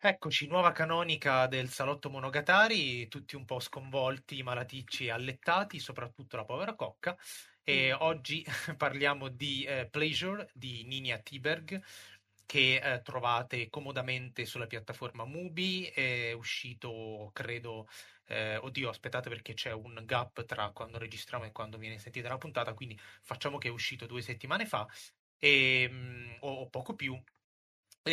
Eccoci, nuova canonica del salotto Monogatari, tutti un po' sconvolti, malaticci e allettati, soprattutto la povera Cocca. E oggi parliamo di eh, Pleasure di Ninia Tiberg, che eh, trovate comodamente sulla piattaforma Mubi. È uscito, credo, eh, oddio, aspettate perché c'è un gap tra quando registriamo e quando viene sentita la puntata, quindi facciamo che è uscito due settimane fa, e, mh, o, o poco più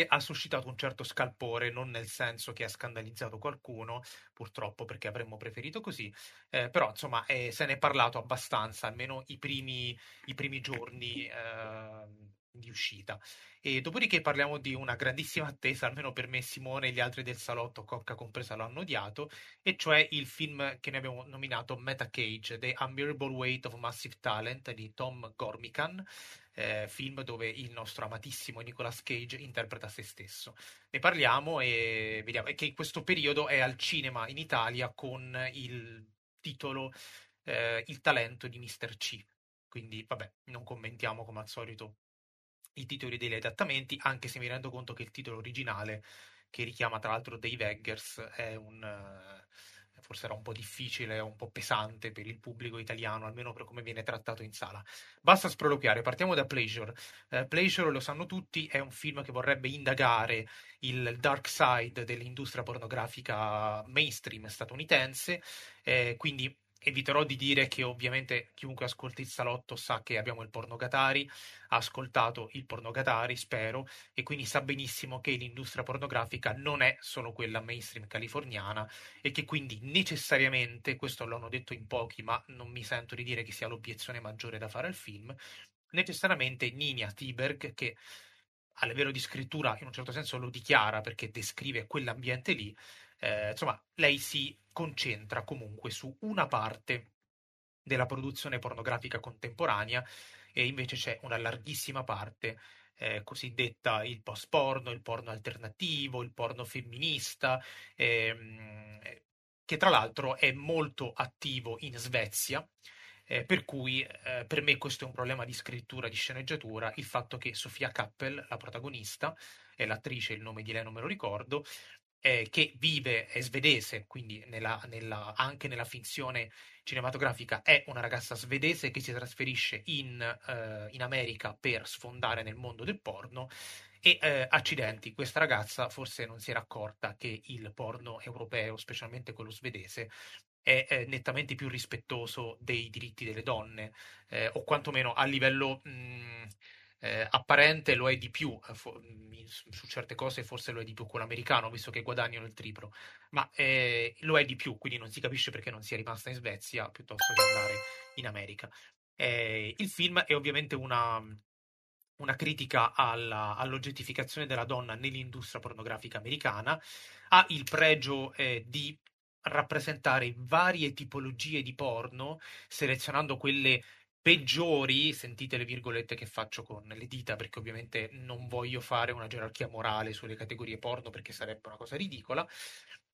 ha suscitato un certo scalpore, non nel senso che ha scandalizzato qualcuno, purtroppo perché avremmo preferito così, eh, però insomma eh, se ne è parlato abbastanza, almeno i primi, i primi giorni eh, di uscita. E dopodiché parliamo di una grandissima attesa, almeno per me Simone e gli altri del salotto, Cocca compresa, l'hanno odiato, e cioè il film che ne abbiamo nominato Meta Cage, The Unbearable Weight of Massive Talent di Tom Gormican, eh, film dove il nostro amatissimo Nicolas Cage interpreta se stesso. Ne parliamo e vediamo che in questo periodo è al cinema in Italia con il titolo eh, Il talento di Mr. C. Quindi, vabbè, non commentiamo come al solito i titoli degli adattamenti, anche se mi rendo conto che il titolo originale, che richiama tra l'altro Dave Eggers, è un forse era un po' difficile, un po' pesante per il pubblico italiano, almeno per come viene trattato in sala. Basta sproloquiare, partiamo da Pleasure. Uh, Pleasure, lo sanno tutti, è un film che vorrebbe indagare il dark side dell'industria pornografica mainstream statunitense, eh, quindi eviterò di dire che ovviamente chiunque ascolti il salotto sa che abbiamo il pornogatari, ha ascoltato il pornogatari, spero, e quindi sa benissimo che l'industria pornografica non è solo quella mainstream californiana e che quindi necessariamente, questo l'hanno detto in pochi, ma non mi sento di dire che sia l'obiezione maggiore da fare al film, necessariamente Nina Tiberg, che a livello di scrittura in un certo senso lo dichiara perché descrive quell'ambiente lì, eh, insomma, lei si concentra comunque su una parte della produzione pornografica contemporanea e invece c'è una larghissima parte eh, cosiddetta il post porno, il porno alternativo, il porno femminista, ehm, che tra l'altro è molto attivo in Svezia. Eh, per cui eh, per me questo è un problema di scrittura, di sceneggiatura, il fatto che Sofia Kappel, la protagonista, è l'attrice, il nome di lei non me lo ricordo, eh, che vive, è svedese, quindi nella, nella, anche nella finzione cinematografica è una ragazza svedese che si trasferisce in, eh, in America per sfondare nel mondo del porno e eh, accidenti, questa ragazza forse non si era accorta che il porno europeo, specialmente quello svedese, è eh, nettamente più rispettoso dei diritti delle donne, eh, o quantomeno a livello mh, eh, apparente lo è di più, eh, su certe cose forse lo è di più quello americano, visto che guadagnano il triplo, ma eh, lo è di più, quindi non si capisce perché non sia rimasta in Svezia piuttosto che andare in America. Eh, il film è ovviamente una, una critica alla, all'oggettificazione della donna nell'industria pornografica americana, ha il pregio eh, di rappresentare varie tipologie di porno, selezionando quelle peggiori, sentite le virgolette che faccio con le dita, perché ovviamente non voglio fare una gerarchia morale sulle categorie porno perché sarebbe una cosa ridicola,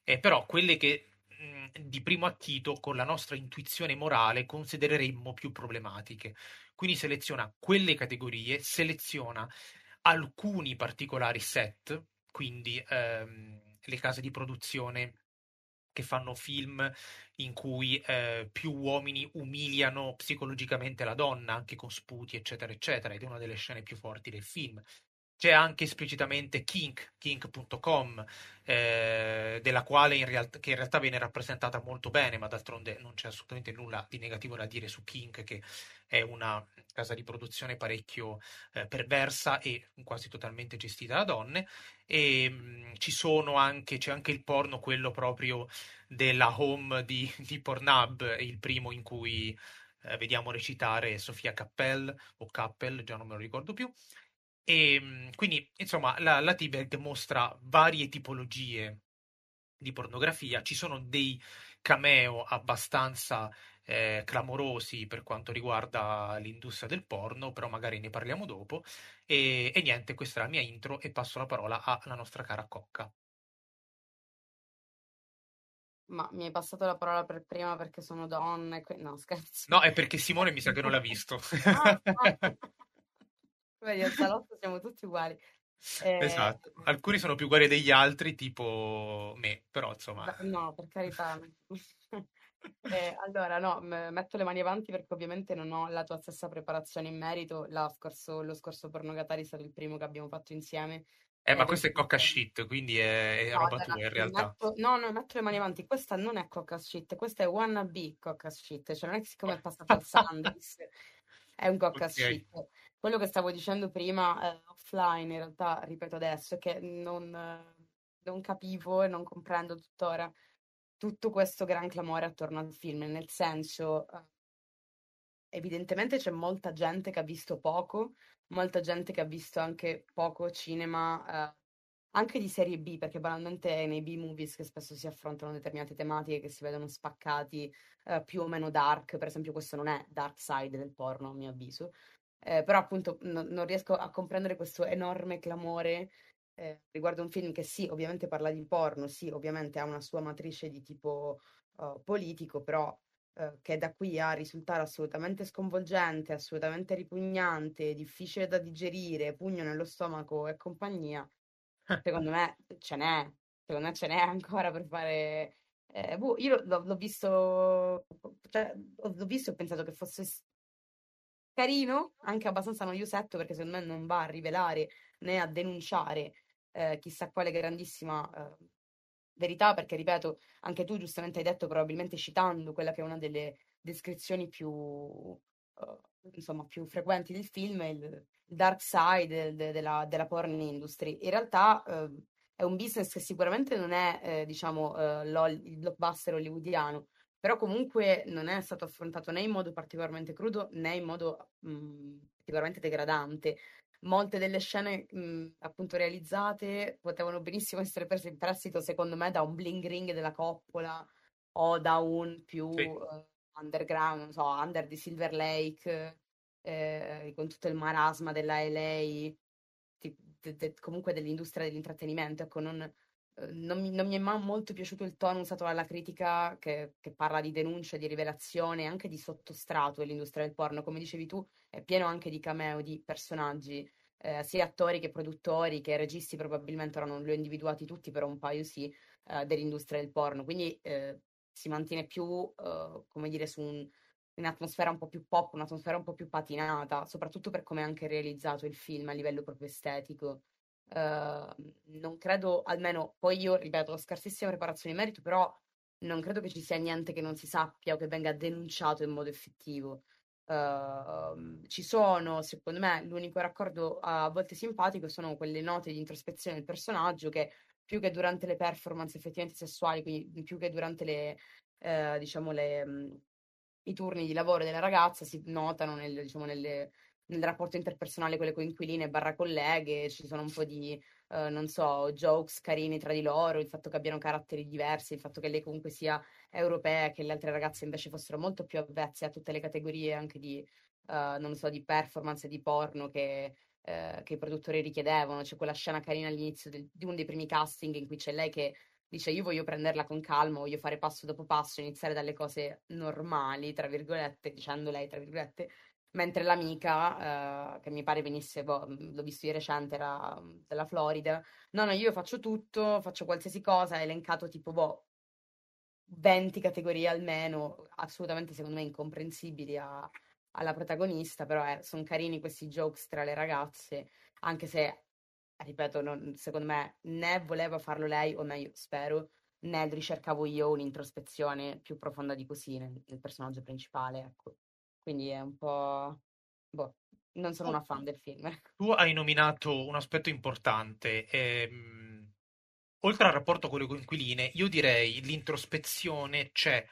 eh, però quelle che mh, di primo acchito con la nostra intuizione morale considereremmo più problematiche. Quindi seleziona quelle categorie, seleziona alcuni particolari set, quindi ehm, le case di produzione che fanno film in cui eh, più uomini umiliano psicologicamente la donna, anche con sputi, eccetera, eccetera, ed è una delle scene più forti del film. C'è anche esplicitamente Kink, kink.com, eh, della quale in realtà, che in realtà viene rappresentata molto bene, ma d'altronde non c'è assolutamente nulla di negativo da dire su Kink, che è una casa di produzione parecchio eh, perversa e quasi totalmente gestita da donne. E mh, mm, ci sono anche, c'è anche il porno, quello proprio della home di, di Pornhub, il primo in cui eh, vediamo recitare Sofia Cappell o Cappell, già non me lo ricordo più. E ehm, quindi, insomma, la, la Tibet mostra varie tipologie di pornografia. Ci sono dei cameo abbastanza eh, clamorosi per quanto riguarda l'industria del porno, però magari ne parliamo dopo. E, e niente, questa è la mia intro e passo la parola alla nostra cara Cocca. Ma mi hai passato la parola per prima perché sono donna e que- no, scherzo. No, è perché Simone mi sa che non l'ha visto. Ah. Vedi, al salotto siamo tutti uguali. Eh, Esatto. Alcuni sono più uguali degli altri, tipo me, però insomma... no, per carità. Eh, allora, no, metto le mani avanti perché ovviamente non ho la tua stessa preparazione in merito. Scorso- lo scorso Pornogatari è stato il primo che abbiamo fatto insieme Eh, ma ed è questo è cocca stato... shit, quindi è, è No, roba allora, tua in realtà. metto, no, no, metto le mani avanti. Questa non è coca shit, questa è wannabe coca shit. Cioè, non è che siccome è passata al Sandys, è un coca Ok. shit. Quello che stavo dicendo prima, eh, offline, in realtà, ripeto adesso, è che non, eh, non capivo e non comprendo tuttora tutto questo gran clamore attorno al film. Nel senso, eh, evidentemente c'è molta gente che ha visto poco, molta gente che ha visto anche poco cinema. eh, anche di serie B, perché banalmente è nei B-movies che spesso si affrontano determinate tematiche che si vedono spaccati, eh, più o meno dark, per esempio questo non è dark side del porno, a mio avviso, Eh, però appunto no- non riesco a comprendere questo enorme clamore eh, riguardo un film che sì, ovviamente parla di porno, sì, ovviamente ha una sua matrice di tipo eh, politico, però eh, che da qui a risultare assolutamente sconvolgente, assolutamente ripugnante, difficile da digerire, pugno nello stomaco e compagnia. Secondo me ce n'è, secondo me ce n'è ancora per fare... eh, boh, io l'ho l'ho visto, cioè, ho- l'ho visto e ho pensato che fosse carino, anche abbastanza noiosetto, perché secondo me non va a rivelare né a denunciare eh, chissà quale grandissima eh, verità, perché ripeto, anche tu giustamente hai detto, probabilmente citando quella che è una delle descrizioni più, eh, insomma, più frequenti del film, il, dark side de- della, della porn industry. In realtà eh, è un business che sicuramente non è, eh, diciamo, eh, l'hol- il blockbuster hollywoodiano, però comunque non è stato affrontato né in modo particolarmente crudo né in modo mh, particolarmente degradante. Molte delle scene, mh, appunto realizzate potevano benissimo essere prese in prestito, secondo me, da un bling ring della Coppola o da un più Sì. eh, underground, non so, under di Silver Lake, eh, con tutto il marasma della LA, ti- de- de- comunque dell'industria dell'intrattenimento. Ecco, non, non mi, non mi è mai molto piaciuto il tono usato dalla critica che, che parla di denuncia, di rivelazione, anche di sottostrato dell'industria del porno. Come dicevi tu, è pieno anche di cameo di personaggi, eh, sia attori che produttori, che registi probabilmente ora non li ho individuati tutti, però un paio sì, eh, dell'industria del porno. Quindi eh, si mantiene più, come dire, su un- un'atmosfera un po' più pop, un'atmosfera un po' più patinata, soprattutto per come è anche realizzato il film a livello proprio estetico. Eh, non credo, almeno poi io ripeto, scarsissima preparazione in merito, però non credo che ci sia niente che non si sappia o che venga denunciato in modo effettivo. Ehm, ci sono, secondo me, l'unico raccordo a volte simpatico sono quelle note di introspezione del personaggio che più che durante le performance effettivamente sessuali, quindi più che durante le, eh, diciamo, le, mh, i turni di lavoro della ragazza si notano nel, diciamo, nelle- nel rapporto interpersonale con le coinquiline barra colleghe, ci sono un po' di, eh, non so, jokes carini tra di loro, il fatto che abbiano caratteri diversi, il fatto che lei comunque sia europea e che le altre ragazze invece fossero molto più avvezze a tutte le categorie anche di, eh, non so, di performance e di porno che, eh, che i produttori richiedevano. C'è quella scena carina all'inizio del- di uno dei primi casting in cui c'è lei che dice io voglio prenderla con calma, voglio fare passo dopo passo, iniziare dalle cose normali, tra virgolette, dicendo lei, tra virgolette, mentre l'amica, eh, che mi pare venisse, boh, mh, l'ho visto di recente, era mh, della Florida, no, no, io faccio tutto, faccio qualsiasi cosa, ha elencato tipo, boh, 20 categorie almeno, assolutamente secondo me incomprensibili a- alla protagonista, però sono carini questi jokes tra le ragazze, anche se, ripeto, non- secondo me né voleva farlo lei, o meglio, spero, né ricercavo io un'introspezione più profonda di così nel, nel personaggio principale, ecco. Quindi è un po'... boh, non sono una fan del film. tu hai nominato un aspetto importante. ehm, oltre al rapporto con le coinquiline, io direi l'introspezione c'è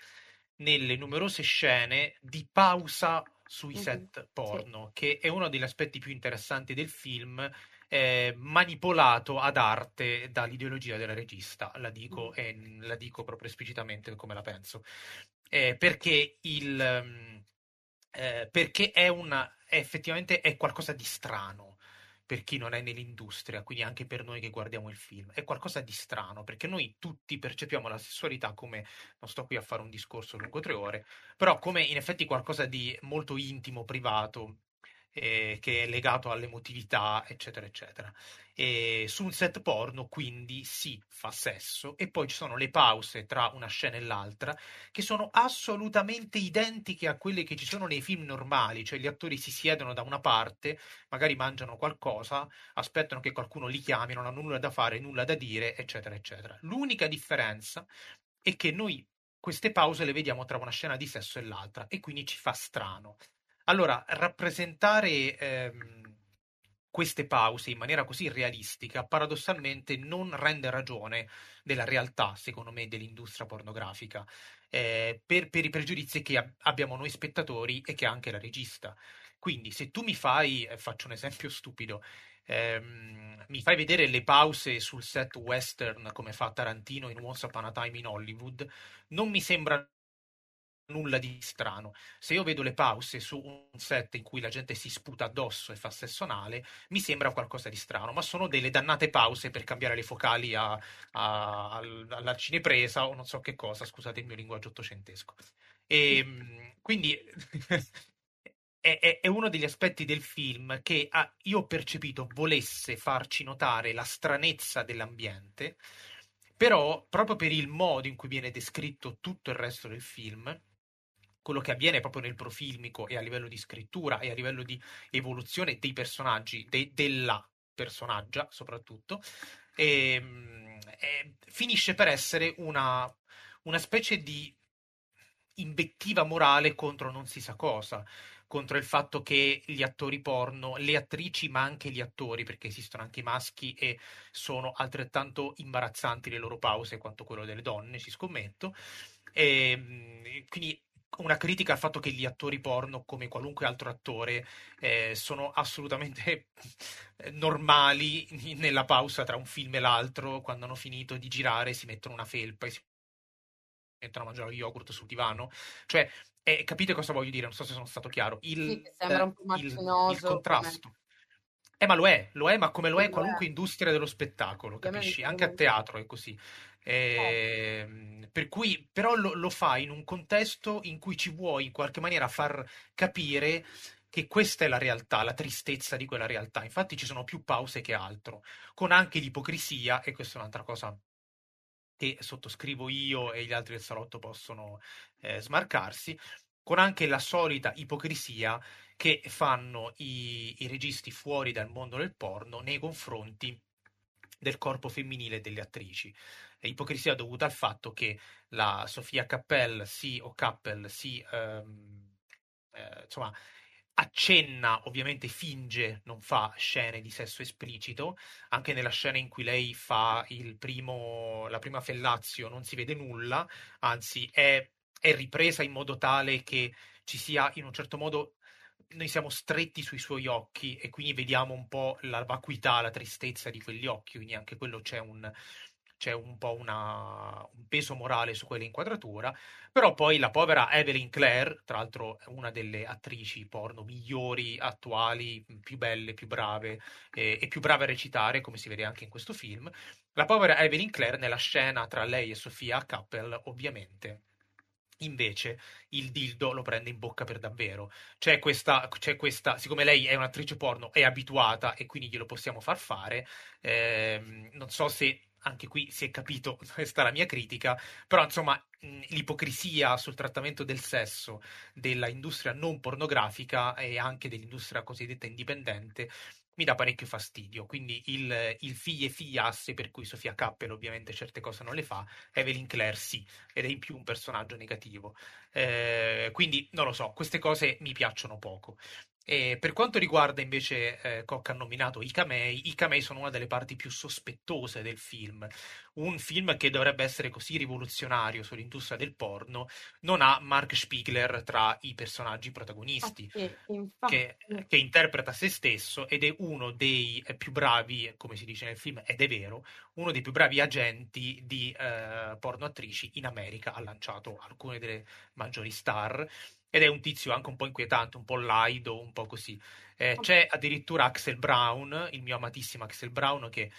nelle numerose scene di pausa sui Mhm, set Sì. porno, che è uno degli aspetti più interessanti del film, eh, manipolato ad arte dall'ideologia della regista. La dico, Mhm, e la dico proprio esplicitamente come la penso. Eh, perché il, ehm, eh, perché è una, è effettivamente è qualcosa di strano. per chi non è nell'industria, quindi anche per noi che guardiamo il film. È qualcosa di strano, perché noi tutti percepiamo la sessualità come, non sto qui a fare un discorso lungo tre ore, però come in effetti qualcosa di molto intimo, privato, eh, che è legato all'emotività, eccetera, eccetera. E su un set porno, quindi, si fa sesso e poi ci sono le pause tra una scena e l'altra che sono assolutamente identiche a quelle che ci sono nei film normali, cioè gli attori si siedono da una parte, magari mangiano qualcosa, aspettano che qualcuno li chiami, non hanno nulla da fare, nulla da dire, eccetera, eccetera. L'unica differenza è che noi queste pause le vediamo tra una scena di sesso e l'altra e quindi ci fa strano. Allora, rappresentare ehm, queste pause in maniera così realistica, paradossalmente non rende ragione della realtà, secondo me, dell'industria pornografica, eh, per, per, i pregiudizi che ab- abbiamo noi spettatori e che ha anche la regista. Quindi, se tu mi fai, eh, faccio un esempio stupido, ehm, mi fai vedere le pause sul set western come fa Tarantino in Once Upon a Time in Hollywood, non mi sembra nulla di strano. Se io vedo le pause su un set in cui la gente si sputa addosso e fa sesso anale, mi sembra qualcosa di strano, ma sono delle dannate pause per cambiare le focali a, a, alla cinepresa o non so che cosa, scusate il mio linguaggio ottocentesco. E, ehm, quindi è, è, uno degli aspetti del film che ah, io ho percepito volesse farci notare la stranezza dell'ambiente, però proprio per il modo in cui viene descritto tutto il resto del film, quello che avviene proprio nel profilmico e a livello di scrittura e a livello di evoluzione dei personaggi, de- della personaggia soprattutto, e, ehm, e finisce per essere una, una specie di invettiva morale contro non si sa cosa contro il fatto che gli attori porno, le attrici, ma anche gli attori, perché esistono anche i maschi e sono altrettanto imbarazzanti le loro pause quanto quello delle donne, ci scommetto. E, ehm, quindi una critica al fatto che gli attori porno, come qualunque altro attore, eh, sono assolutamente normali nella pausa tra un film e l'altro, quando hanno finito di girare si mettono una felpa e si mettono a mangiare yogurt sul divano. Cioè, eh, capite cosa voglio dire? Non so se sono stato chiaro. Il, sì, sembra un po' macchinoso. Il, il contrasto. Eh, ma lo è, lo è, ma come lo è qualunque industria dello spettacolo, capisci? Anche a teatro è così. Eh, per cui, però lo, lo fai in un contesto in cui ci vuoi in qualche maniera far capire che questa è la realtà, la tristezza di quella realtà. Infatti ci sono più pause che altro, con anche l'ipocrisia, e questa è un'altra cosa che sottoscrivo io e gli altri del salotto possono eh, smarcarsi, con anche la solita ipocrisia che fanno i, i registi fuori dal mondo del porno nei confronti del corpo femminile delle attrici. Ipocrisia dovuta al fatto che la Sofia Cappell sì, o Cappell si ehm, eh, insomma accenna, ovviamente finge, non fa scene di sesso esplicito, anche nella scena in cui lei fa primo, la prima fellazio non si vede nulla, anzi è, è ripresa in modo tale che ci sia in un certo modo noi siamo stretti sui suoi occhi e quindi vediamo un po' la vacuità, la tristezza di quegli occhi, quindi anche quello c'è un, c'è un po' una, un peso morale su quell'inquadratura, però poi la povera Evelyn Clare, tra l'altro una delle attrici porno migliori, attuali, più belle, più brave eh, e più brave a recitare, come si vede anche in questo film, la povera Evelyn Clare nella scena tra lei e Sofia Kappel, ovviamente Invece il dildo lo prende in bocca per davvero. C'è questa, c'è questa siccome lei è un'attrice porno, è abituata e quindi glielo possiamo far fare. Ehm, non so se anche qui si è capito, questa la mia critica, però insomma l'ipocrisia sul trattamento del sesso della industria non pornografica e anche dell'industria cosiddetta indipendente mi dà parecchio fastidio. Quindi il, il figlie figliasse, per cui Sofia Cappel ovviamente certe cose non le fa, Evelyn Clare sì, ed è in più un personaggio negativo. Eh, quindi non lo so, queste cose mi piacciono poco. E per quanto riguarda invece, eh, Koch ha nominato i camei, i camei sono una delle parti più sospettose del film. Un film che dovrebbe essere così rivoluzionario sull'industria del porno non ha Mark Spiegler tra i personaggi protagonisti, ah, che, che, interpreta se stesso ed è uno dei più bravi, come si dice nel film, ed è vero, uno dei più bravi agenti di eh, porno attrici in America. Ha lanciato alcune delle maggiori star ed è un tizio anche un po' inquietante, un po' laido, un po' così. Eh, c'è addirittura Axel Brown, il mio amatissimo Axel Brown, che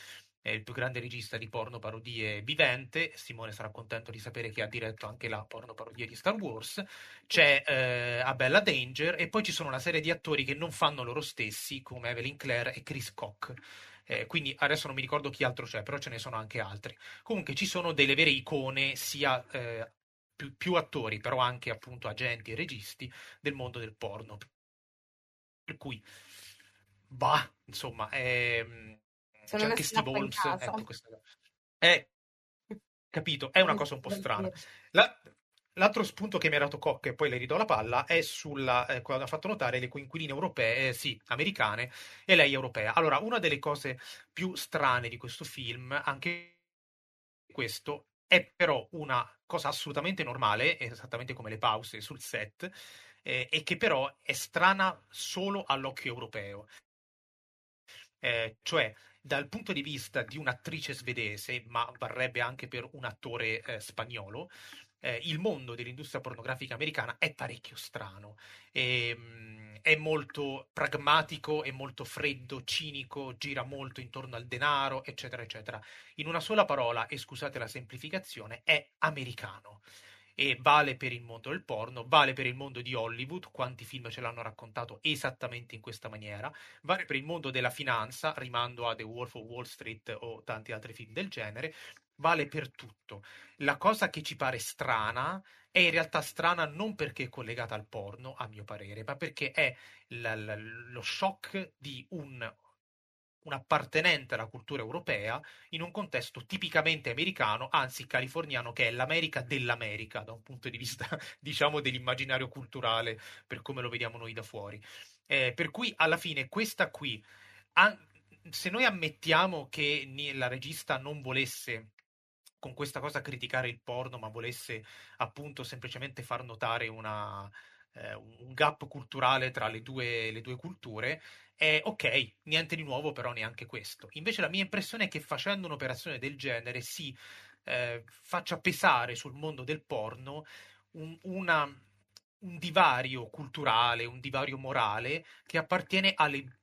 è il più grande regista di porno parodie vivente. Simone sarà contento di sapere che ha diretto anche la porno parodia di Star Wars. C'è eh, Abella Danger e poi ci sono una serie di attori che non fanno loro stessi, come Evelyn Clare e Chris Koch. Eh, quindi adesso non mi ricordo chi altro c'è, però ce ne sono anche altri. Comunque ci sono delle vere icone, sia eh, più, più, attori, però anche appunto agenti e registi del mondo del porno. Per cui va, insomma, ehm, c'è anche Steve Holmes. Ecco, questa... È capito, è una cosa un po' strana. La, L'altro spunto che mi ha dato Koch, e poi le ridò la palla, è sulla, eh, quando ha fatto notare le coinquiline europee, eh, sì, americane, e lei europea. Allora, una delle cose più strane di questo film, anche questo, è però una cosa assolutamente normale, esattamente come le pause sul set, eh, e che però è strana solo all'occhio europeo. Eh, cioè, dal punto di vista di un'attrice svedese, ma varrebbe anche per un attore eh, spagnolo, eh, il mondo dell'industria pornografica americana è parecchio strano. E, ehm, mh, è molto pragmatico, è molto freddo, cinico, gira molto intorno al denaro, eccetera, eccetera. In una sola parola, e scusate la semplificazione, è americano e vale per il mondo del porno, vale per il mondo di Hollywood, quanti film ce l'hanno raccontato esattamente in questa maniera, vale per il mondo della finanza, rimando a The Wolf of Wall Street o tanti altri film del genere, vale per tutto. La cosa che ci pare strana è in realtà strana non perché è collegata al porno, a mio parere, ma perché è l- l- lo shock di un, un appartenente alla cultura europea in un contesto tipicamente americano, anzi californiano, che è l'America dell'America, da un punto di vista, diciamo, dell'immaginario culturale, per come lo vediamo noi da fuori. Eh, per cui, alla fine, questa qui, an- se noi ammettiamo che la regista non volesse con questa cosa criticare il porno, ma volesse appunto semplicemente far notare una, eh, un gap culturale tra le due, le due culture, è ok, niente di nuovo, però neanche questo. Invece la mia impressione è che facendo un'operazione del genere si eh, faccia pesare sul mondo del porno un, una, un divario culturale, un divario morale che appartiene alle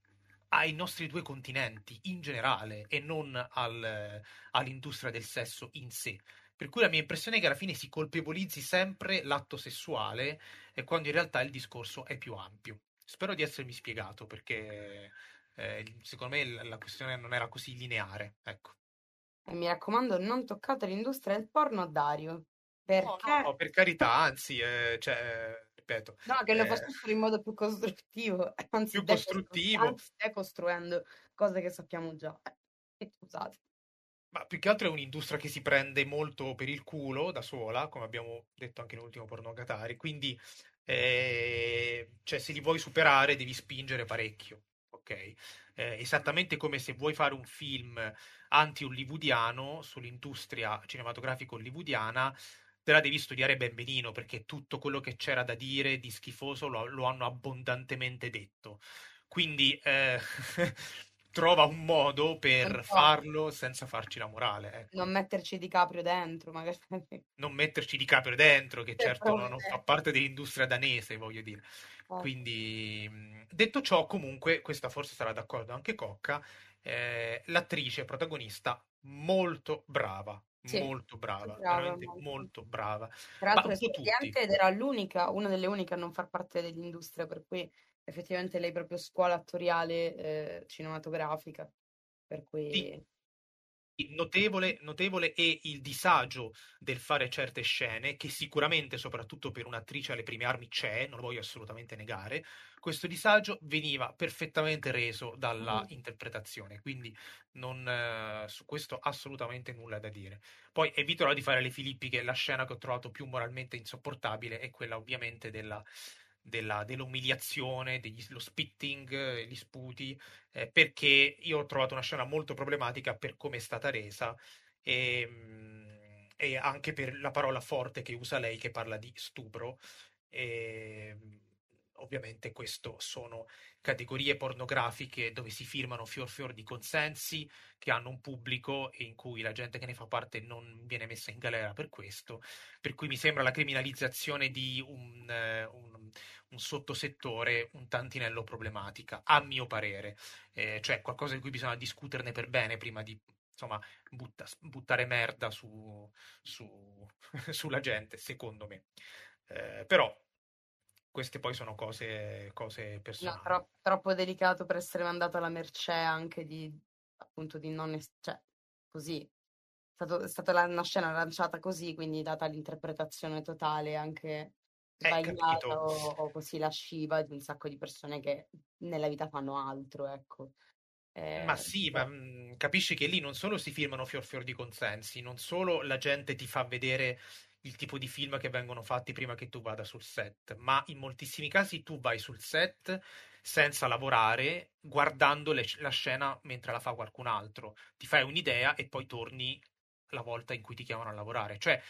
ai nostri due continenti in generale e non al, all'industria del sesso in sé. Per cui la mia impressione è che alla fine si colpevolizzi sempre l'atto sessuale e quando in realtà il discorso è più ampio. Spero di essermi spiegato perché eh, secondo me la questione non era così lineare. Ecco. E mi raccomando, non toccate l'industria del porno a Dario. Perché... No, no, per carità, anzi, eh, cioè, ripeto. No, che lo eh, facessero in modo più costruttivo, anzi, più costruttivo. Anzi, decostruendo cose che sappiamo già. Scusate. Ma più che altro è un'industria che si prende molto per il culo da sola, come abbiamo detto anche nell'ultimo Pornogatari, quindi eh, cioè, se li vuoi superare devi spingere parecchio, ok? Eh, esattamente come se vuoi fare un film anti-hollywoodiano sull'industria cinematografica hollywoodiana, te la devi studiare ben benino perché tutto quello che c'era da dire di schifoso lo, lo hanno abbondantemente detto. Quindi eh, trova un modo per farlo senza farci la morale. Ecco. Non metterci Di Caprio dentro, magari. Non metterci Di Caprio dentro, che certo non, non fa parte dell'industria danese, voglio dire. Oh. Quindi, detto ciò, comunque, questa forse sarà d'accordo anche Cocca, eh, l'attrice protagonista molto brava, sì, molto brava, brava veramente molto. brava. Tra l'altro studiante ed era l'unica, una delle uniche a non far parte dell'industria, per cui effettivamente lei proprio scuola attoriale eh, cinematografica, per cui... Sì. Notevole, notevole è il disagio del fare certe scene, che sicuramente, soprattutto per un'attrice alle prime armi, c'è, non lo voglio assolutamente negare. Questo disagio veniva perfettamente reso dalla mm. interpretazione, quindi non, eh, su questo assolutamente nulla da dire. Poi eviterò di fare le filippiche, la scena che ho trovato più moralmente insopportabile è quella ovviamente della, della, dell'umiliazione, dello spitting, gli sputi, eh, perché io ho trovato una scena molto problematica per come è stata resa e, ehm, e, anche per la parola forte che usa lei che parla di stupro. E, ovviamente questo sono categorie pornografiche dove si firmano fior fior di consensi che hanno un pubblico e in cui la gente che ne fa parte non viene messa in galera per questo, per cui mi sembra la criminalizzazione di un, uh, un, un sottosettore un tantinello problematica, a mio parere. Eh, cioè qualcosa di cui bisogna discuterne per bene prima di insomma, butta, buttare merda su, su, sulla gente, secondo me. Eh, però queste poi sono cose, cose personali. No, tro- troppo delicato per essere mandato alla mercé anche di, appunto, di non... Es- cioè, così. È, stato, è stata la, una scena lanciata così, quindi data l'interpretazione totale anche Eh, sbagliata o, o così lasciva di un sacco di persone che nella vita fanno altro, ecco. Ma Eh, sì, ma cioè, mh, capisci che lì non solo si firmano fior fior di consensi, non solo la gente ti fa vedere il tipo di film che vengono fatti prima che tu vada sul set, ma in moltissimi casi tu vai sul set senza lavorare, guardando le- la scena mentre la fa qualcun altro. Ti fai un'idea e poi torni la volta in cui ti chiamano a lavorare. Cioè,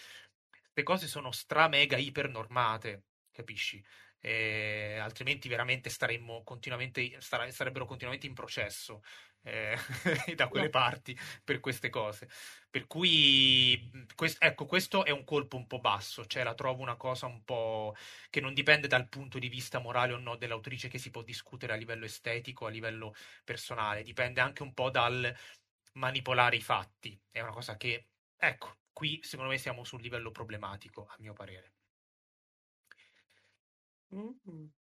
queste cose sono stra mega iper normate, capisci? Eh, altrimenti veramente staremmo continuamente, star- sarebbero continuamente in processo eh, da quelle parti per queste cose. Per cui, quest- ecco, questo è un colpo un po' basso, cioè la trovo una cosa un po' che non dipende dal punto di vista morale o no dell'autrice che si può discutere a livello estetico, a livello personale, dipende anche un po' dal manipolare i fatti. È una cosa che, ecco, qui secondo me siamo sul livello problematico, a mio parere. mm,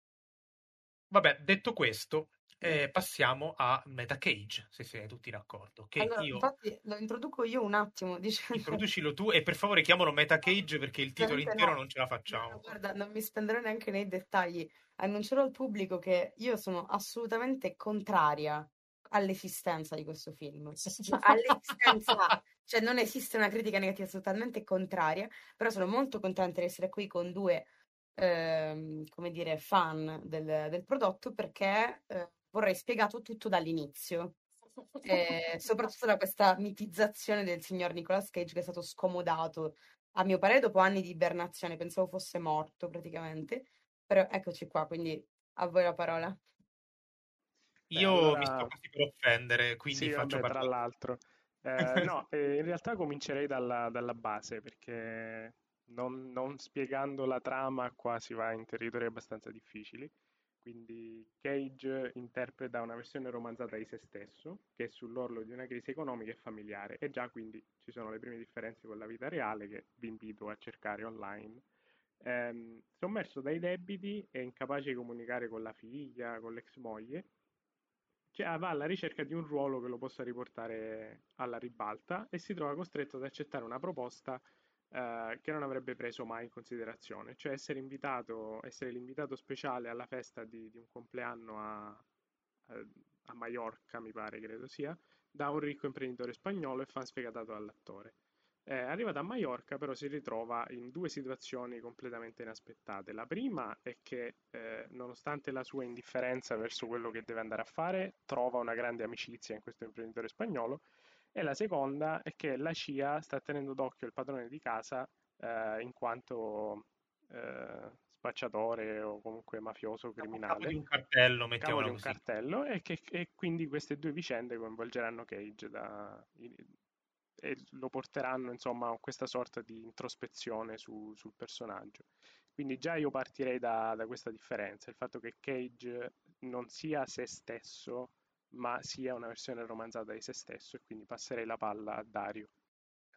Vabbè, detto questo. Eh, passiamo a Meta Cage, se siete tutti d'accordo, che Allora, io infatti lo introduco io un attimo dicendo introducilo tu e per favore chiamalo Meta Cage perché il titolo Ovviamente intero no. non ce la No, no, facciamo. guarda, non mi spenderò neanche nei dettagli. Annuncerò al pubblico che io sono assolutamente contraria all'esistenza di questo film. All'esistenza, cioè non esiste una critica negativa, sono totalmente contraria, però sono molto contenta di essere qui con due, ehm, come dire, fan del, del prodotto perché eh, vorrei spiegato tutto dall'inizio. Eh, soprattutto da questa mitizzazione del signor Nicolas Cage che è stato scomodato a mio parere dopo anni di ibernazione, pensavo fosse morto praticamente, però eccoci qua, quindi a voi la parola. Beh, Io mi sto allora, quasi per offendere, quindi sì, faccio vabbè, tra parlare. l'altro. Eh, no, eh, in realtà comincerei dalla, dalla base perché non, non spiegando la trama qua si va in territori abbastanza difficili. Quindi Cage interpreta una versione romanzata di se stesso che è sull'orlo di una crisi economica e familiare e già quindi ci sono le prime differenze con la vita reale che vi invito a cercare online. Ehm, sommerso dai debiti e incapace di comunicare con la figlia, con l'ex moglie, cioè, va alla ricerca di un ruolo che lo possa riportare alla ribalta e si trova costretto ad accettare una proposta eh, che non avrebbe preso mai in considerazione, cioè essere invitato, essere l'invitato speciale alla festa di, di un compleanno a, a, a Mallorca, mi pare, credo sia, da un ricco imprenditore spagnolo e fan sfegatato dall'attore. Eh, arrivato a Mallorca, però, si ritrova in due situazioni completamente inaspettate. La prima è che, eh, nonostante la sua indifferenza verso quello che deve andare a fare, trova una grande amicizia in questo imprenditore spagnolo. E la seconda è che la CIA sta tenendo d'occhio il padrone di casa, eh, in quanto eh, spacciatore o comunque mafioso Capo, capo di criminale un cartello, capo di un così. cartello e, che, e quindi queste due vicende coinvolgeranno Cage da- e lo porteranno insomma a questa sorta di introspezione su- sul personaggio. Quindi già io partirei da, da questa differenza, il fatto che Cage non sia se stesso, ma sia una versione romanzata di se stesso e quindi passerei la palla a Dario.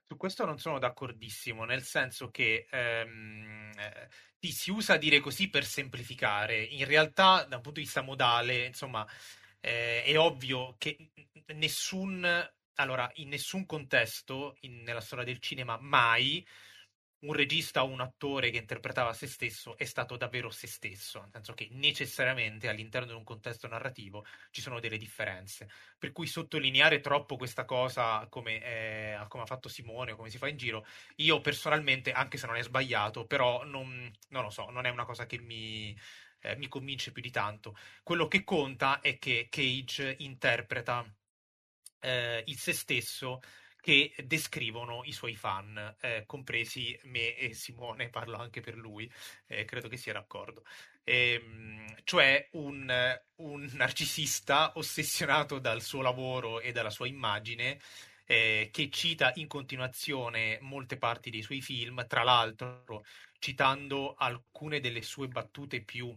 Su questo non sono d'accordissimo, nel senso che ehm, eh, ti si usa dire così per semplificare. In realtà, da un punto di vista modale, insomma, eh, è ovvio che nessun, allora, in nessun contesto in- nella storia del cinema mai un regista o un attore che interpretava se stesso è stato davvero se stesso, nel senso che necessariamente all'interno di un contesto narrativo ci sono delle differenze. Per cui sottolineare troppo questa cosa come, eh, come ha fatto Simone o come si fa in giro, io personalmente, anche se non è sbagliato, però non, non lo so, non è una cosa che mi, eh, mi convince più di tanto. Quello che conta è che Cage interpreta eh, il se stesso che descrivono i suoi fan, eh, compresi me e Simone, parlo anche per lui, eh, credo che sia d'accordo. Ehm, cioè un, un narcisista ossessionato dal suo lavoro e dalla sua immagine, eh, che cita in continuazione molte parti dei suoi film, tra l'altro citando alcune delle sue battute più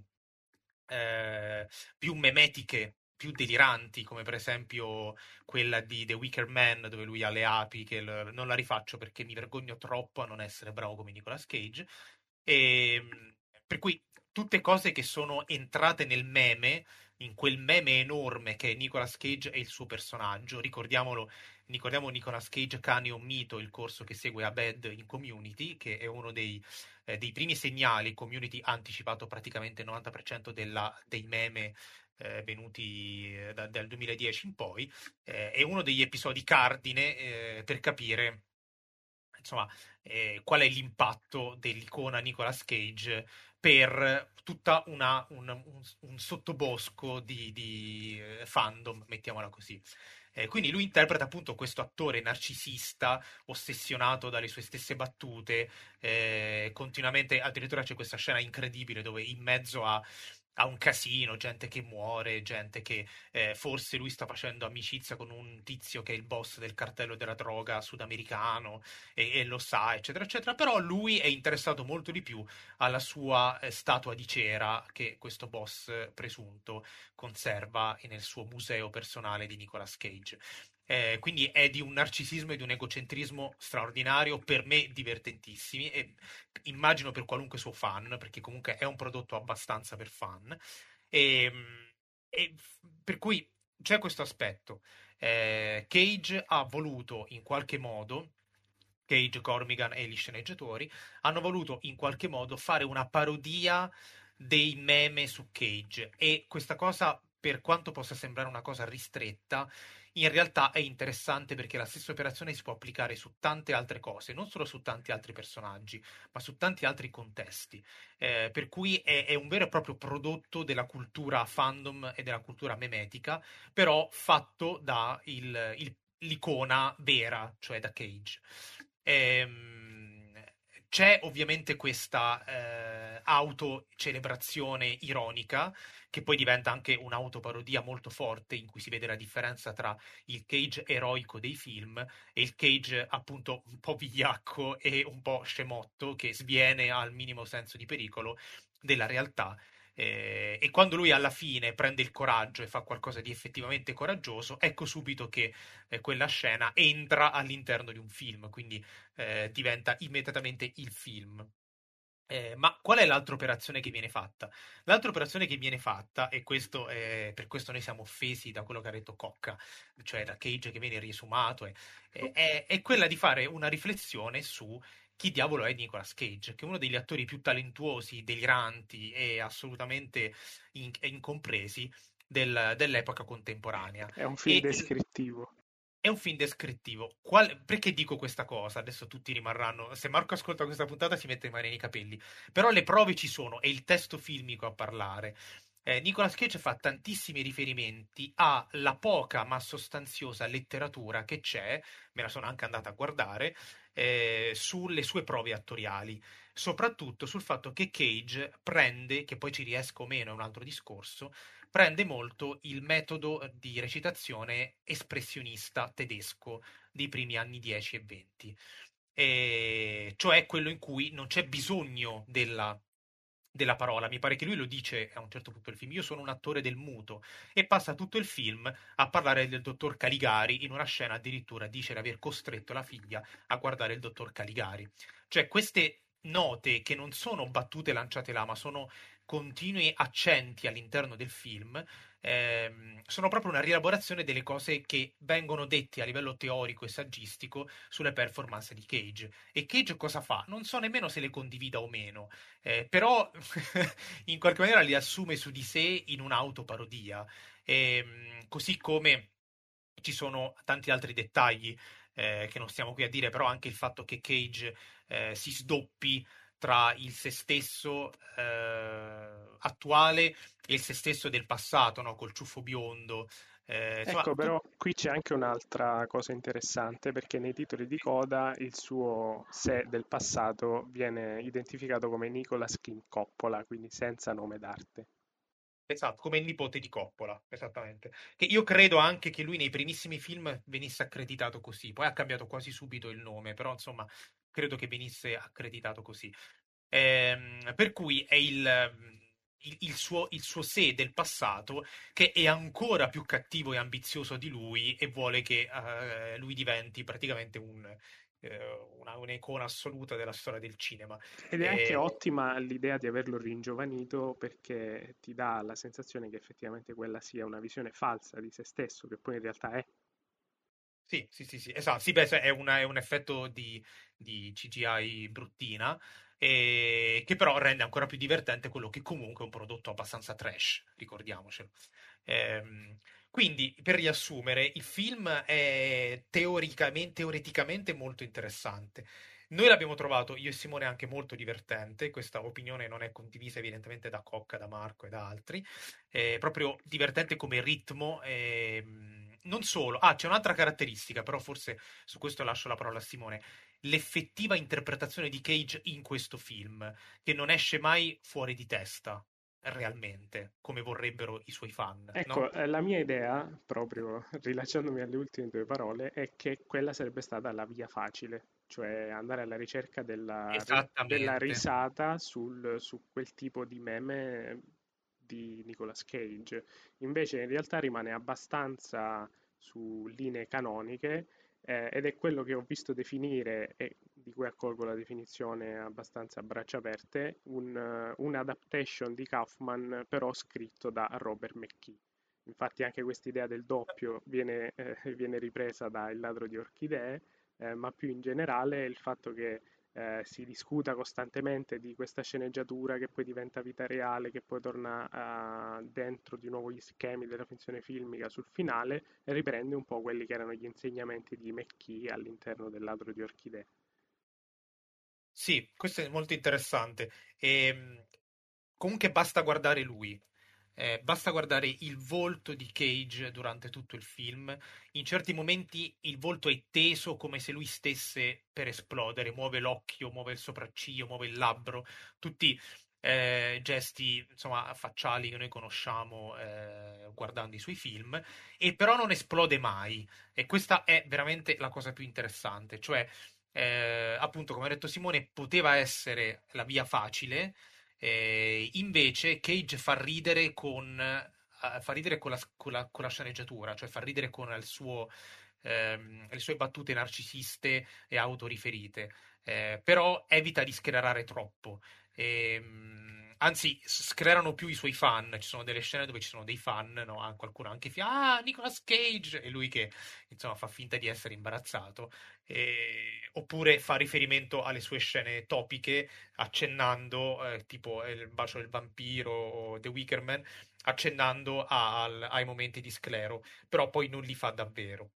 eh, più memetiche, più deliranti, come per esempio quella di The Wicker Man, dove lui ha le api, che l- non la rifaccio perché mi vergogno troppo a non essere bravo come Nicolas Cage. E, ehm, per cui tutte cose che sono entrate nel meme, in quel meme enorme che è Nicolas Cage e il suo personaggio. Ricordiamolo, ricordiamo Nicolas Cage Cane o Mito, il corso che segue Abed in Community, che è uno dei, eh, dei primi segnali. Community ha anticipato praticamente il 90% della, dei meme eh, venuti eh, da, dal 2010 in poi. Eh, è uno degli episodi cardine eh, per capire insomma, eh, qual è l'impatto dell'icona Nicolas Cage per tutta una, un, un, un, sottobosco di, di, fandom, mettiamola così. Eh, quindi lui interpreta appunto questo attore narcisista, ossessionato dalle sue stesse battute, eh, continuamente, addirittura c'è questa scena incredibile dove in mezzo a ha un casino, gente che muore, gente che eh, forse lui sta facendo amicizia con un tizio che è il boss del cartello della droga sudamericano e, e lo sa, eccetera, eccetera. Però lui è interessato molto di più alla sua eh, statua di cera che questo boss presunto conserva nel suo museo personale di Nicolas Cage. Eh, quindi è di un narcisismo e di un egocentrismo straordinario, per me divertentissimi e immagino per qualunque suo fan, perché comunque è un prodotto abbastanza per fan. E, ehm, e per cui c'è questo aspetto. Eh, Cage ha voluto in qualche modo Cage, Cormigan e gli sceneggiatori hanno voluto in qualche modo fare una parodia dei meme su Cage e questa cosa per quanto possa sembrare una cosa ristretta in realtà è interessante perché la stessa operazione si può applicare su tante altre cose, non solo su tanti altri personaggi, ma su tanti altri contesti. Eh, per cui è, è, un vero e proprio prodotto della cultura fandom e della cultura memetica, però fatto da l'icona vera, cioè da Cage. Ehm, c'è ovviamente questa eh, autocelebrazione ironica che poi diventa anche un'autoparodia molto forte in cui si vede la differenza tra il Cage eroico dei film e il Cage appunto un po' vigliacco e un po' scemotto che sviene al minimo senso di pericolo della realtà. Eh, e quando lui alla fine prende il coraggio e fa qualcosa di effettivamente coraggioso, ecco subito che eh, quella scena entra all'interno di un film, quindi eh, diventa immediatamente il film. Eh, ma qual è l'altra operazione che viene fatta? L'altra operazione che viene fatta, e questo è, per questo noi siamo offesi da quello che ha detto Cocca, cioè da Cage che viene riesumato, è, è, è quella di fare una riflessione su chi diavolo è Nicolas Cage, che è uno degli attori più talentuosi, deliranti e assolutamente in, incompresi del, dell'epoca contemporanea. È un film e, descrittivo è un film descrittivo. Qual... Perché dico questa cosa? Adesso tutti rimarranno. Se Marco ascolta questa puntata si mette le mani nei capelli. Però le prove ci sono, è il testo filmico a parlare. Eh, Nicolas Cage fa tantissimi riferimenti alla poca ma sostanziosa letteratura che c'è, me la sono anche andata a guardare, eh, sulle sue prove attoriali. Soprattutto sul fatto che Cage prende, che poi ci riesco o meno è un altro discorso, prende molto il metodo di recitazione espressionista tedesco dei primi anni 10 e 20, e cioè quello in cui non c'è bisogno della, della parola. Mi pare che lui lo dice a un certo punto del film: Io sono un attore del muto, e passa tutto il film a parlare del dottor Caligari. In una scena addirittura dice di aver costretto la figlia a guardare il dottor Caligari. Cioè, queste note che non sono battute lanciate là, ma sono continui accenti all'interno del film ehm, sono proprio una rielaborazione delle cose che vengono dette a livello teorico e saggistico sulle performance di Cage. E Cage cosa fa? Non so nemmeno se le condivida o meno, eh, però in qualche maniera li assume su di sé in un'autoparodia. Ehm, così come ci sono tanti altri dettagli eh, che non stiamo qui a dire, però anche il fatto che Cage eh, si sdoppi tra il se stesso eh, attuale e il se stesso del passato, no? col ciuffo biondo. Eh, insomma, ecco, però qui c'è anche un'altra cosa interessante perché nei titoli di coda il suo sé del passato viene identificato come Nicolas King Coppola, quindi senza nome d'arte. Esatto, come il nipote di Coppola, esattamente. Che io credo anche che lui nei primissimi film venisse accreditato così, poi ha cambiato quasi subito il nome, però insomma credo che venisse accreditato così. Ehm, per cui è il, il, il, suo, il suo sé del passato che è ancora più cattivo e ambizioso di lui e vuole che uh, lui diventi praticamente un, uh, una, un'icona assoluta della storia del cinema. Ed è e... anche ottima l'idea di averlo ringiovanito perché ti dà la sensazione che effettivamente quella sia una visione falsa di se stesso, che poi in realtà è. Sì, sì, sì, sì, esatto. Sì, beh, è, una, è un effetto di, di CGI bruttina, e che però rende ancora più divertente quello che comunque è un prodotto abbastanza trash, ricordiamocelo. Ehm, quindi, per riassumere, il film è teoricamente, teoreticamente molto interessante. Noi l'abbiamo trovato, io e Simone, anche molto divertente. Questa opinione non è condivisa evidentemente da Cocca, da Marco e da altri. È proprio divertente come ritmo. Ehm, non solo, ah, c'è un'altra caratteristica, però forse su questo lascio la parola a Simone. L'effettiva interpretazione di Cage in questo film, che non esce mai fuori di testa, realmente, come vorrebbero i suoi fan. Ecco, no? Eh, la mia idea, proprio rilacciandomi alle ultime due parole, è che quella sarebbe stata la via facile, cioè andare alla ricerca della, della risata sul, su quel tipo di meme di Nicolas Cage. Invece in realtà rimane abbastanza su linee canoniche eh, ed è quello che ho visto definire, e di cui accolgo la definizione abbastanza a braccia aperte, un, un adaptation di Kaufman però scritto da Robert McKee. Infatti anche questa idea del doppio viene, eh, viene ripresa da Il ladro di orchidee, eh, ma più in generale il fatto che eh, si discuta costantemente di questa sceneggiatura che poi diventa vita reale, che poi torna uh, dentro di nuovo gli schemi della finzione filmica sul finale riprende un po' quelli che erano gli insegnamenti di McKee all'interno del ladro di orchidee. Sì, questo è molto interessante. E, ehm, comunque basta guardare lui. Eh, basta guardare il volto di Cage durante tutto il film. In certi momenti il volto è teso come se lui stesse per esplodere. Muove l'occhio, muove il sopracciglio, muove il labbro. Tutti eh, gesti insomma, facciali che noi conosciamo eh, guardando i suoi film. E però non esplode mai. E questa è veramente la cosa più interessante. Cioè, eh, appunto, come ha detto Simone, poteva essere la via facile eh, invece Cage fa ridere con, uh, fa ridere con, la, con, la, con la, sceneggiatura, cioè fa ridere con il suo, ehm, le sue battute narcisiste e autoriferite, eh, però evita di sclerare troppo. Ehm, anzi, sclerano più i suoi fan. Ci sono delle scene dove ci sono dei fan, no? qualcuno anche fi- ah, Nicolas Cage, e lui che insomma fa finta di essere imbarazzato. E... oppure fa riferimento alle sue scene topiche, accennando, eh, tipo il bacio del vampiro o The Wicker Man, accennando a, a, ai momenti di sclero, però poi non li fa davvero.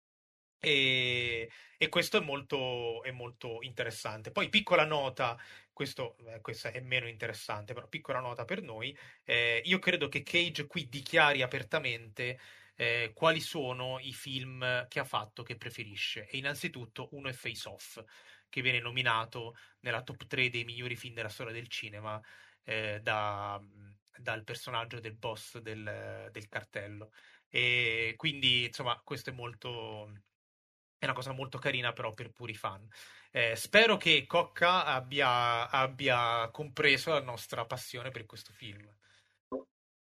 E, e questo è molto, è molto, interessante. Poi, piccola nota, questo, eh, questa è meno interessante, però piccola nota per noi. Eh, io credo che Cage qui dichiari apertamente eh, quali sono i film che ha fatto che preferisce. E innanzitutto uno è Face Off, che viene nominato nella top 3 dei migliori film della storia del cinema eh, da, dal personaggio del boss del, del cartello. E quindi, insomma, questo è molto è una cosa molto carina però per puri fan. Eh, spero che Cocca abbia, abbia, compreso la nostra passione per questo film.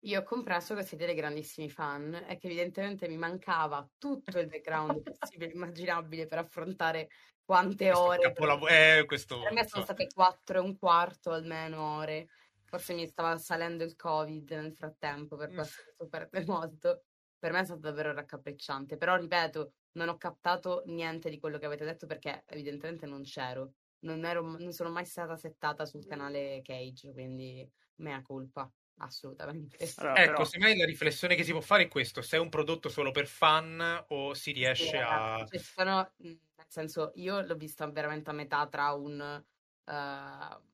Io ho compreso che siete dei grandissimi fan e che evidentemente mi mancava tutto il background possibile e immaginabile per affrontare quante questo ore. Capolav- per... Eh, questo... per me sono state quattro e un quarto almeno ore. Forse mi stava salendo il covid nel frattempo, per mm. questo ho sofferto molto. Per me è stato davvero raccapricciante, però ripeto, non ho captato niente di quello che avete detto perché evidentemente non c'ero. Non, ero, non sono mai stata settata sul canale Cage, quindi mea colpa, assolutamente. Allora, ecco, però... semmai la riflessione che si può fare è questo, se è un prodotto solo per fan o si riesce sì, a... Cioè, sono, mhmm, nel senso, io l'ho vista veramente a metà tra un... Uh,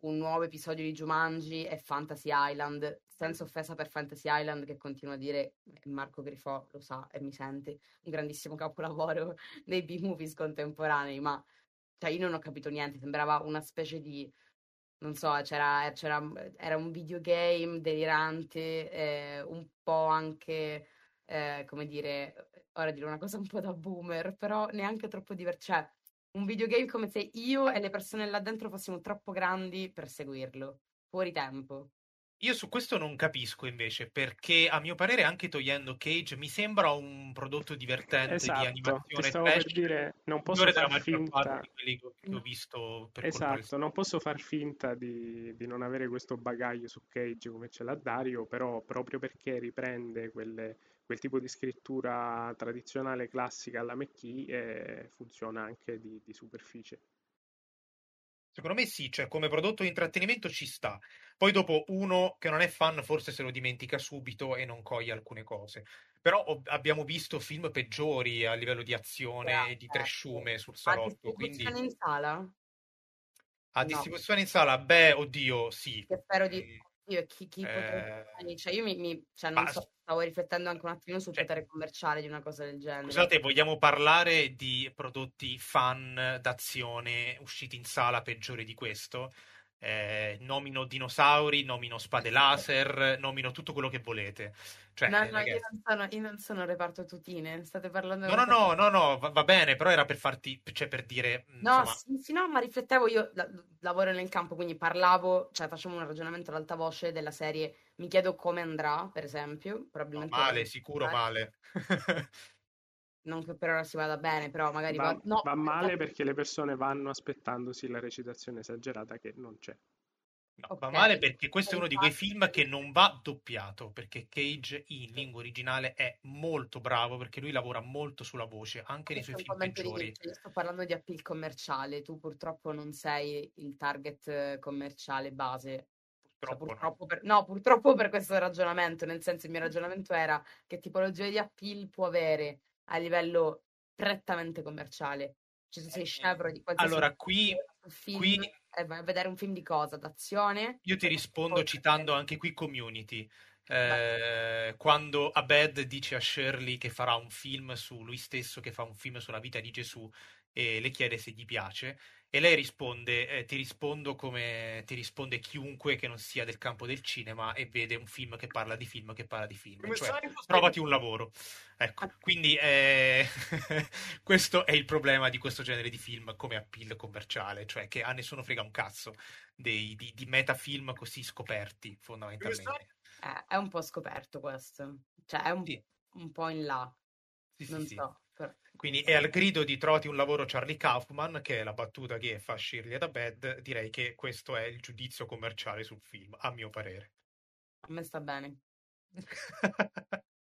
un nuovo episodio di Jumanji e Fantasy Island, senza offesa per Fantasy Island che continua a dire, Marco Grifò lo sa e mi sente, un grandissimo capolavoro dei B-movies contemporanei, ma cioè, io non ho capito niente, sembrava una specie di, non so, c'era, c'era era un videogame delirante, eh, un po' anche, eh, come dire, ora dire una cosa un po' da boomer, però neanche troppo divertente, cioè un videogame come se io e le persone là dentro fossimo troppo grandi per seguirlo, fuori tempo. Io su questo non capisco invece, perché a mio parere anche togliendo Cage mi sembra un prodotto divertente esatto, di animazione ti stavo per dire, non posso far finta di quelli che ho visto per Esatto, non posso far finta di, di, non avere questo bagaglio su Cage come ce l'ha Dario, però proprio perché riprende quelle, quel tipo di scrittura tradizionale classica alla McKee eh, funziona anche di, di superficie. Secondo me sì, cioè come prodotto di intrattenimento ci sta. Poi dopo uno che non è fan forse se lo dimentica subito e non coglie alcune cose. Però ho, abbiamo visto film peggiori a livello di azione e di trasciume sul salotto. Quindi... in sala? A distribuzione in sala? Beh, oddio, sì. Che spero di... Io chi, chi eh... cioè io mi, mi cioè non so, stavo riflettendo anche un attimo sul cioè, potere commerciale di una cosa del genere. Scusate, vogliamo parlare di prodotti fan d'azione usciti in sala peggiori di questo? Eh, nomino dinosauri, nomino spade laser, nomino tutto quello che volete. Cioè, no, no, io non, sono, io non sono reparto tutine, state parlando... No, no, no, no, no, va, va, bene, però era per farti, cioè per dire... No, insomma... sì, sì, no, ma riflettevo, io la, lavoro nel campo, quindi parlavo, cioè facevo un ragionamento ad alta voce della serie, mi chiedo come andrà, per esempio, probabilmente... No, male, sicuro male. non che per ora si vada bene, però magari va, va, no, va male perché le persone vanno aspettandosi la recitazione esagerata che non c'è. No, okay. va male perché questo è uno di quei film che non va doppiato, perché Cage in lingua originale è molto bravo perché lui lavora molto sulla voce, anche nei suoi film peggiori. Io sto parlando di appeal commerciale, tu purtroppo non sei il target commerciale base. Purtroppo, cioè, purtroppo no. Per, no, purtroppo per questo ragionamento, nel senso il mio ragionamento era che tipologia di appeal può avere a livello prettamente commerciale. Cioè, se sei scevro di qualsiasi allora, qui, film, qui... e vai a vedere un film di cosa? D'azione? Io ti rispondo citando anche qui Community. Eh, quando Abed dice a Shirley che farà un film su lui stesso, che fa un film sulla vita di Gesù, e le chiede se gli piace, e lei risponde, eh, ti rispondo come ti risponde chiunque che non sia del campo del cinema e vede un film che parla di film che parla di film. Cioè, trovati un lavoro. Ecco, ah. quindi eh, questo è il problema di questo genere di film come appeal commerciale, cioè che a nessuno frega un cazzo dei, di, di metafilm così scoperti, fondamentalmente. Eh, è un po' scoperto questo, cioè è un, sì. un po' in là. Sì, non sì, so. Quindi è al grido di Troti un lavoro Charlie Kaufman, che è la battuta che fa Shirley da Bad, direi che questo è il giudizio commerciale sul film, a mio parere. A me sta bene.